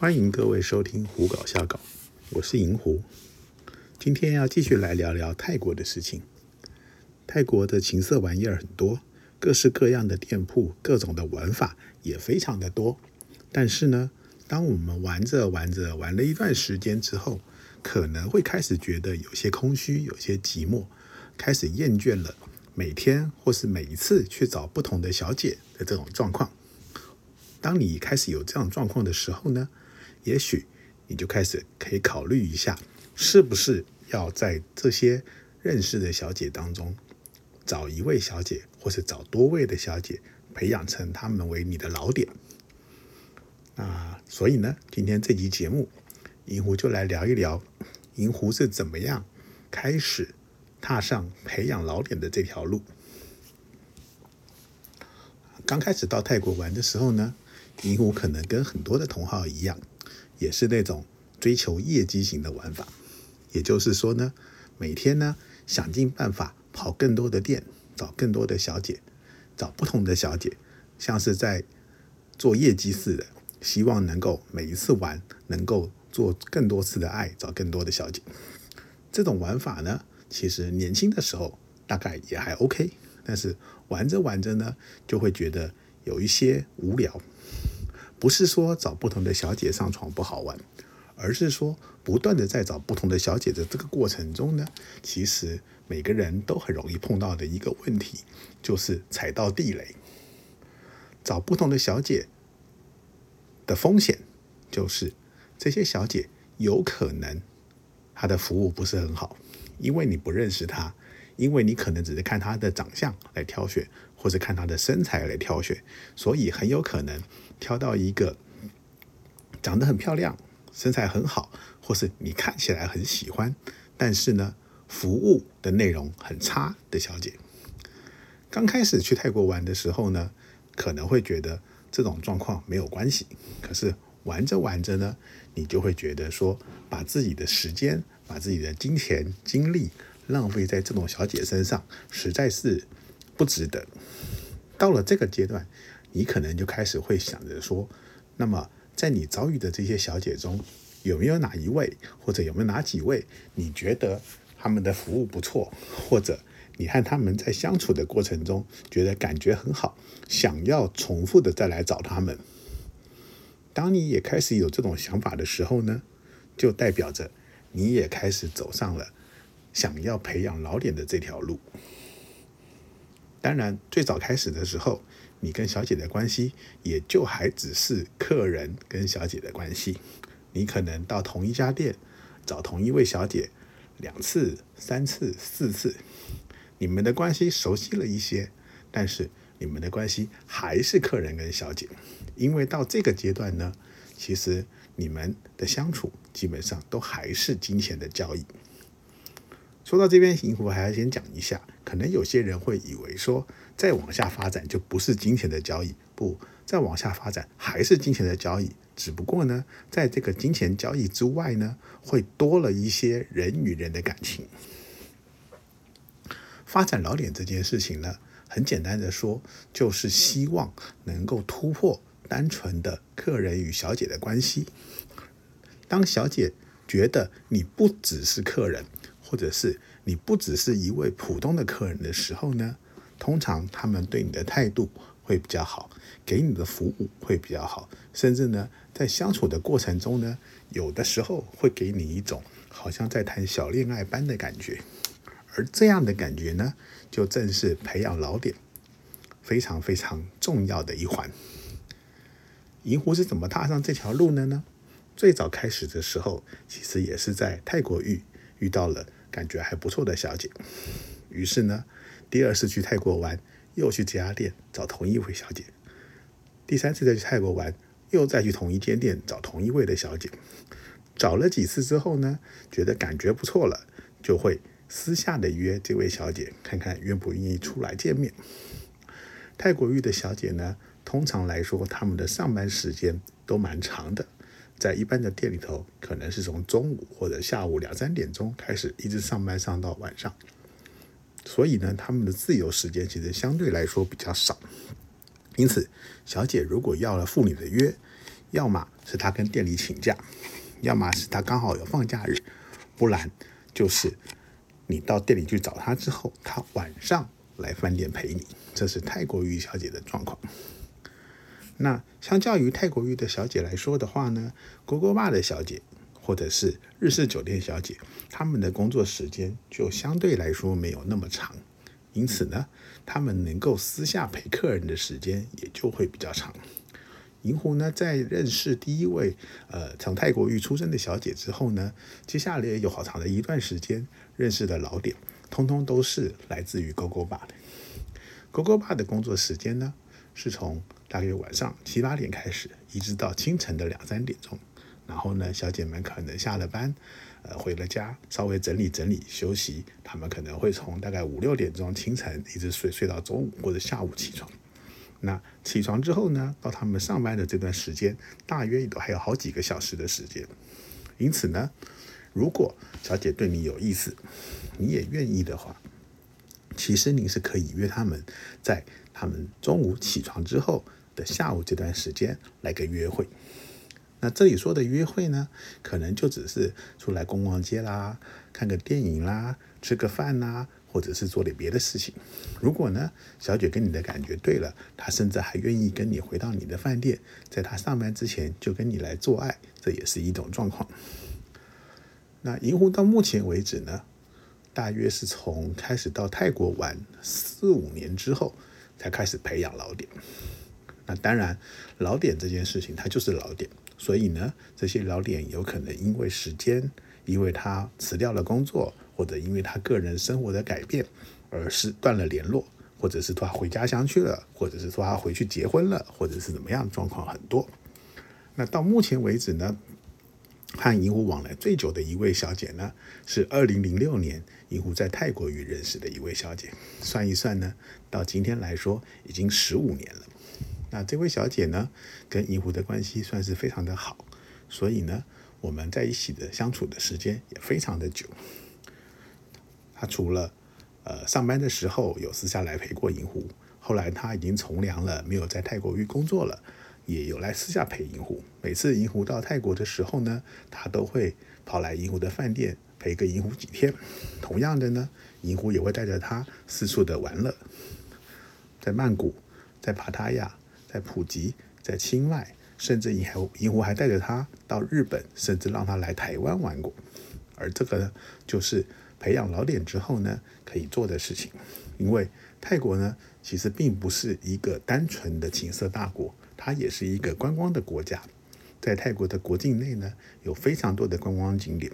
欢迎各位收听《胡搞瞎搞》，我是银狐。今天要继续来聊聊泰国的事情。泰国的情色玩意儿很多，各式各样的店铺，各种的玩法也非常的多。但是呢，当我们玩着玩着玩了一段时间之后，可能会开始觉得有些空虚，有些寂寞，开始厌倦了每天或是每一次去找不同的小姐的这种状况。当你开始有这样状况的时候呢，也许你就开始可以考虑一下，是不是要在这些认识的小姐当中，找一位小姐，或是找多位的小姐，培养成他们为你的老点。那所以呢，今天这集节目，银狐就来聊一聊，银狐是怎么样开始踏上培养老点的这条路。刚开始到泰国玩的时候呢。银狐可能跟很多的同好一样，也是那种追求业绩型的玩法。也就是说呢，每天呢想尽办法跑更多的店，找更多的小姐，找不同的小姐，像是在做业绩似的，希望能够每一次玩能够做更多次的爱，找更多的小姐。这种玩法呢，其实年轻的时候大概也还 OK，但是玩着玩着呢，就会觉得有一些无聊。不是说找不同的小姐上床不好玩，而是说不断的在找不同的小姐的这个过程中呢，其实每个人都很容易碰到的一个问题，就是踩到地雷。找不同的小姐的风险，就是这些小姐有可能她的服务不是很好，因为你不认识她，因为你可能只是看她的长相来挑选。或者看她的身材来挑选，所以很有可能挑到一个长得很漂亮、身材很好，或是你看起来很喜欢，但是呢，服务的内容很差的小姐。刚开始去泰国玩的时候呢，可能会觉得这种状况没有关系。可是玩着玩着呢，你就会觉得说，把自己的时间、把自己的金钱、精力浪费在这种小姐身上，实在是。不值得。到了这个阶段，你可能就开始会想着说：，那么在你遭遇的这些小姐中，有没有哪一位，或者有没有哪几位，你觉得他们的服务不错，或者你和他们在相处的过程中觉得感觉很好，想要重复的再来找他们？当你也开始有这种想法的时候呢，就代表着你也开始走上了想要培养老点的这条路。当然，最早开始的时候，你跟小姐的关系也就还只是客人跟小姐的关系。你可能到同一家店找同一位小姐两次、三次、四次，你们的关系熟悉了一些，但是你们的关系还是客人跟小姐。因为到这个阶段呢，其实你们的相处基本上都还是金钱的交易。说到这边，银狐还要先讲一下，可能有些人会以为说，再往下发展就不是金钱的交易，不，再往下发展还是金钱的交易，只不过呢，在这个金钱交易之外呢，会多了一些人与人的感情。发展老脸这件事情呢，很简单的说，就是希望能够突破单纯的客人与小姐的关系。当小姐觉得你不只是客人。或者是你不只是一位普通的客人的时候呢，通常他们对你的态度会比较好，给你的服务会比较好，甚至呢，在相处的过程中呢，有的时候会给你一种好像在谈小恋爱般的感觉，而这样的感觉呢，就正是培养老点非常非常重要的一环。银狐是怎么踏上这条路的呢？最早开始的时候，其实也是在泰国遇遇到了。感觉还不错的小姐，于是呢，第二次去泰国玩，又去这家店找同一位小姐；第三次再去泰国玩，又再去同一间店找同一位的小姐。找了几次之后呢，觉得感觉不错了，就会私下的约这位小姐，看看愿不愿意出来见面。泰国玉的小姐呢，通常来说，他们的上班时间都蛮长的。在一般的店里头，可能是从中午或者下午两三点钟开始，一直上班上到晚上，所以呢，他们的自由时间其实相对来说比较少。因此，小姐如果要了妇女的约，要么是他跟店里请假，要么是他刚好有放假日，不然就是你到店里去找她之后，她晚上来饭店陪你。这是泰国浴小姐的状况。那相较于泰国浴的小姐来说的话呢，勾勾爸的小姐或者是日式酒店小姐，他们的工作时间就相对来说没有那么长，因此呢，他们能够私下陪客人的时间也就会比较长。银狐呢，在认识第一位呃从泰国浴出生的小姐之后呢，接下来有好长的一段时间认识的老点，通通都是来自于勾勾爸的。勾勾爸的工作时间呢，是从大约晚上七八点开始，一直到清晨的两三点钟。然后呢，小姐们可能下了班，呃，回了家，稍微整理整理休息。她们可能会从大概五六点钟清晨一直睡睡到中午或者下午起床。那起床之后呢，到他们上班的这段时间，大约都还有好几个小时的时间。因此呢，如果小姐对你有意思，你也愿意的话，其实你是可以约他们在他们中午起床之后的下午这段时间来个约会。那这里说的约会呢，可能就只是出来逛逛街啦，看个电影啦，吃个饭啦，或者是做点别的事情。如果呢，小姐跟你的感觉对了，她甚至还愿意跟你回到你的饭店，在她上班之前就跟你来做爱，这也是一种状况。那银狐到目前为止呢，大约是从开始到泰国玩四五年之后，才开始培养老点。那当然，老点这件事情，它就是老点。所以呢，这些老点有可能因为时间，因为他辞掉了工作，或者因为他个人生活的改变，而是断了联络，或者是说他回家乡去了，或者是说他回去结婚了，或者是怎么样，状况很多。那到目前为止呢，和银狐往来最久的一位小姐呢，是二零零六年银狐在泰国与认识的一位小姐，算一算呢，到今天来说已经十五年了。那这位小姐呢，跟银狐的关系算是非常的好，所以呢，我们在一起的相处的时间也非常的久。她除了呃上班的时候有私下来陪过银狐，后来她已经从良了，没有在泰国域工作了，也有来私下陪银狐。每次银狐到泰国的时候呢，她都会跑来银狐的饭店陪个银狐几天。同样的呢，银狐也会带着她四处的玩乐，在曼谷，在帕塔亚。在普吉，在清迈，甚至银还银狐还带着他到日本，甚至让他来台湾玩过。而这个呢，就是培养老点之后呢，可以做的事情。因为泰国呢，其实并不是一个单纯的情色大国，它也是一个观光的国家。在泰国的国境内呢，有非常多的观光景点。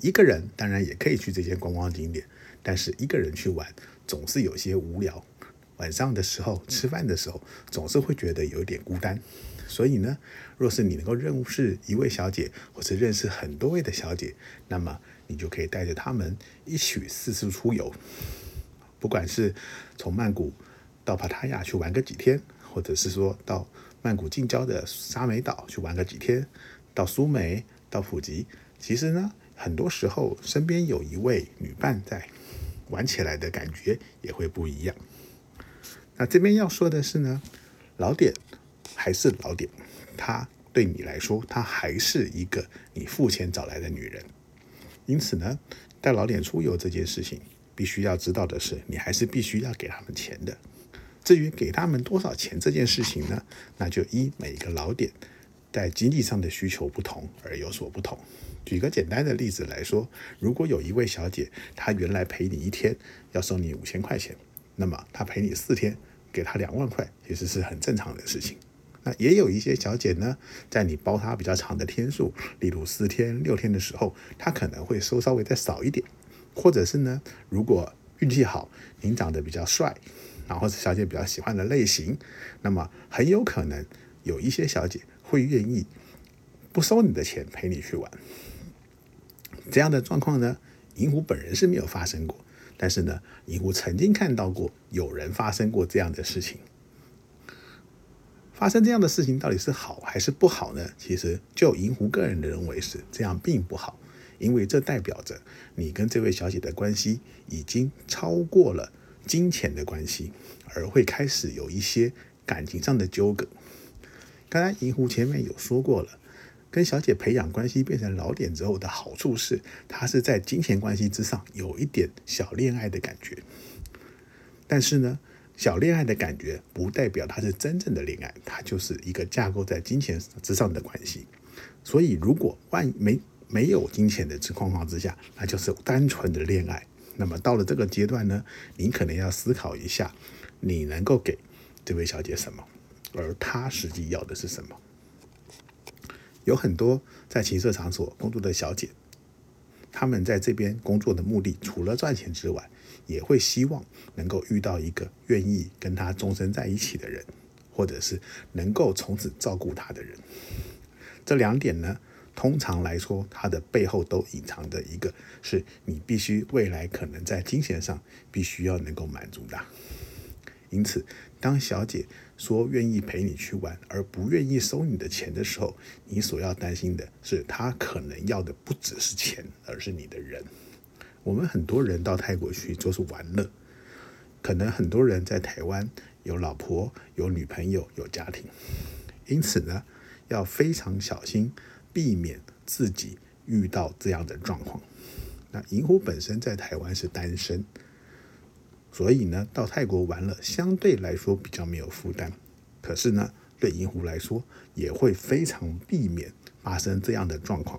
一个人当然也可以去这些观光景点，但是一个人去玩总是有些无聊。晚上的时候吃饭的时候，总是会觉得有点孤单，所以呢，若是你能够认识一位小姐，或是认识很多位的小姐，那么你就可以带着她们一起四处出游，不管是从曼谷到帕塔亚去玩个几天，或者是说到曼谷近郊的沙美岛去玩个几天，到苏梅、到普吉，其实呢，很多时候身边有一位女伴在，玩起来的感觉也会不一样。那这边要说的是呢，老点还是老点，她对你来说，她还是一个你付钱找来的女人。因此呢，带老点出游这件事情，必须要知道的是，你还是必须要给他们钱的。至于给他们多少钱这件事情呢，那就依每个老点在经济上的需求不同而有所不同。举个简单的例子来说，如果有一位小姐，她原来陪你一天要收你五千块钱，那么她陪你四天。给他两万块，其实是很正常的事情。那也有一些小姐呢，在你包她比较长的天数，例如四天、六天的时候，她可能会收稍微再少一点。或者是呢，如果运气好，您长得比较帅，然后是小姐比较喜欢的类型，那么很有可能有一些小姐会愿意不收你的钱陪你去玩。这样的状况呢，银狐本人是没有发生过。但是呢，银狐曾经看到过有人发生过这样的事情。发生这样的事情到底是好还是不好呢？其实就银狐个人的认为是这样，并不好，因为这代表着你跟这位小姐的关系已经超过了金钱的关系，而会开始有一些感情上的纠葛。刚才银狐前面有说过了，跟小姐培养关系变成老点之后的好处是，他是在金钱关系之上有一点小恋爱的感觉。但是呢，小恋爱的感觉不代表它是真正的恋爱，它就是一个架构在金钱之上的关系。所以，如果万没没有金钱的情况之下，那就是单纯的恋爱。那么到了这个阶段呢，你可能要思考一下，你能够给这位小姐什么，而她实际要的是什么。有很多在情色场所工作的小姐，她们在这边工作的目的，除了赚钱之外，也会希望能够遇到一个愿意跟她终身在一起的人，或者是能够从此照顾她的人。这两点呢，通常来说，它的背后都隐藏着一个，是你必须未来可能在金钱上必须要能够满足的。因此，当小姐说愿意陪你去玩，而不愿意收你的钱的时候，你所要担心的是，她可能要的不只是钱，而是你的人。我们很多人到泰国去就是玩乐，可能很多人在台湾有老婆、有女朋友、有家庭，因此呢。要非常小心，避免自己遇到这样的状况。那银狐本身在台湾是单身，所以呢，到泰国玩了相对来说比较没有负担。可是呢，对银狐来说也会非常避免发生这样的状况。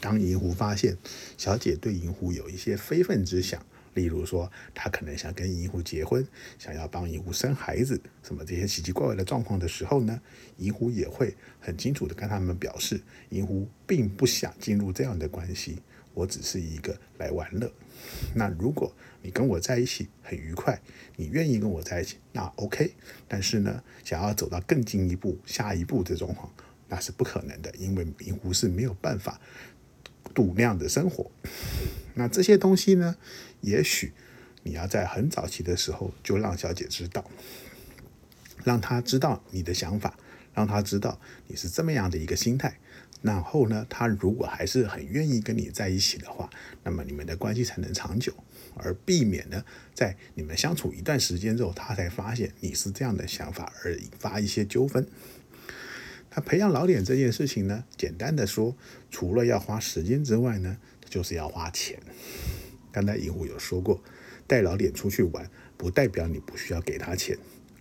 当银狐发现小姐对银狐有一些非分之想。例如说，她可能想跟银狐结婚，想要帮银狐生孩子，什么这些奇奇怪怪的状况的时候呢，银狐也会很清楚的跟他们表示，银狐并不想进入这样的关系，我只是一个来玩乐。那如果你跟我在一起很愉快，你愿意跟我在一起，那 OK。但是呢，想要走到更进一步、下一步这种况，那是不可能的，因为银狐是没有办法度那样的生活。那这些东西呢？也许你要在很早期的时候就让小姐知道，让她知道你的想法，让她知道你是这么样的一个心态。然后呢，她如果还是很愿意跟你在一起的话，那么你们的关系才能长久，而避免呢，在你们相处一段时间之后，他才发现你是这样的想法而引发一些纠纷。那培养老点这件事情呢，简单的说，除了要花时间之外呢，就是要花钱。刚才银狐有说过，带老点出去玩，不代表你不需要给他钱，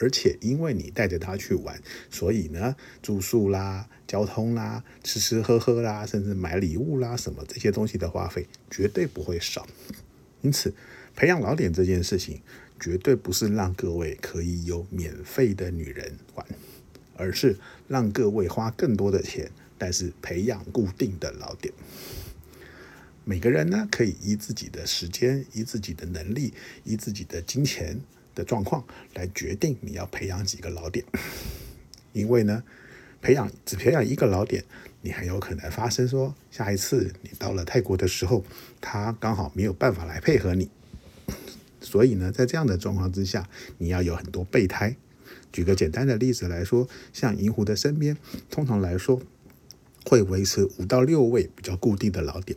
而且因为你带着他去玩，所以呢，住宿啦、交通啦、吃吃喝喝啦，甚至买礼物啦，什么这些东西的花费绝对不会少。因此，培养老点这件事情，绝对不是让各位可以有免费的女人玩，而是让各位花更多的钱，但是培养固定的老点。每个人呢，可以依自己的时间、依自己的能力、依自己的金钱的状况来决定你要培养几个老点。因为呢，培养只培养一个老点，你很有可能发生说，下一次你到了泰国的时候，他刚好没有办法来配合你。所以呢，在这样的状况之下，你要有很多备胎。举个简单的例子来说，像银狐的身边，通常来说会维持五到六位比较固定的老点。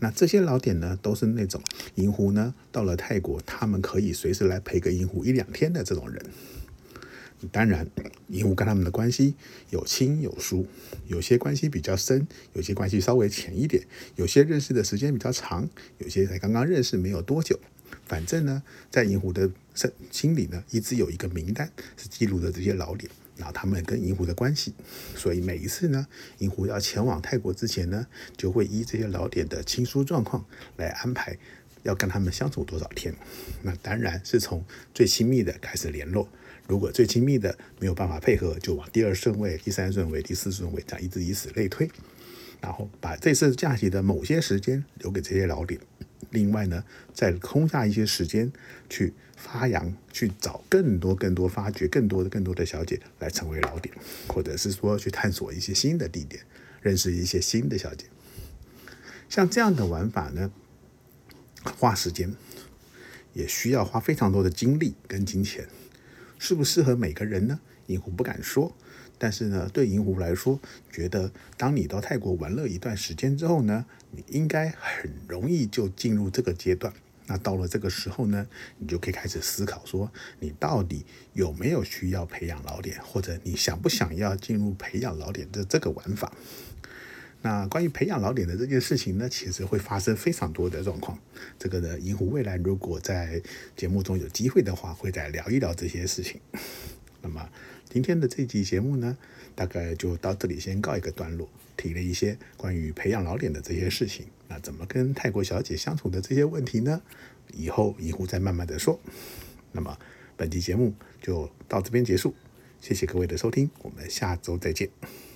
那这些老点呢，都是那种银狐呢，到了泰国，他们可以随时来陪个银狐一两天的这种人。当然，银狐跟他们的关系有亲有疏，有些关系比较深，有些关系稍微浅一点，有些认识的时间比较长，有些才刚刚认识没有多久。反正呢，在银狐的心心里呢，一直有一个名单，是记录的这些老点。然后他们跟银狐的关系，所以每一次呢，银狐要前往泰国之前呢，就会依这些老点的亲疏状况来安排要跟他们相处多少天。那当然是从最亲密的开始联络，如果最亲密的没有办法配合，就往第二顺位、第三顺位、第四顺位这样一直以此类推。然后把这次假期的某些时间留给这些老点，另外呢，再空下一些时间去。发扬去找更多、更多发掘更多的、更多的小姐来成为老点，或者是说去探索一些新的地点，认识一些新的小姐。像这样的玩法呢，花时间，也需要花非常多的精力跟金钱，适不适合每个人呢？银狐不敢说，但是呢，对银狐来说，觉得当你到泰国玩乐一段时间之后呢，你应该很容易就进入这个阶段。那到了这个时候呢，你就可以开始思考说，你到底有没有需要培养老点，或者你想不想要进入培养老点的这个玩法。那关于培养老点的这件事情呢，其实会发生非常多的状况。这个呢，银狐未来如果在节目中有机会的话，会再聊一聊这些事情。那么今天的这期节目呢，大概就到这里先告一个段落，提了一些关于培养老点的这些事情。那怎么跟泰国小姐相处的这些问题呢？以后银狐再慢慢的说。那么本期节目就到这边结束，谢谢各位的收听，我们下周再见。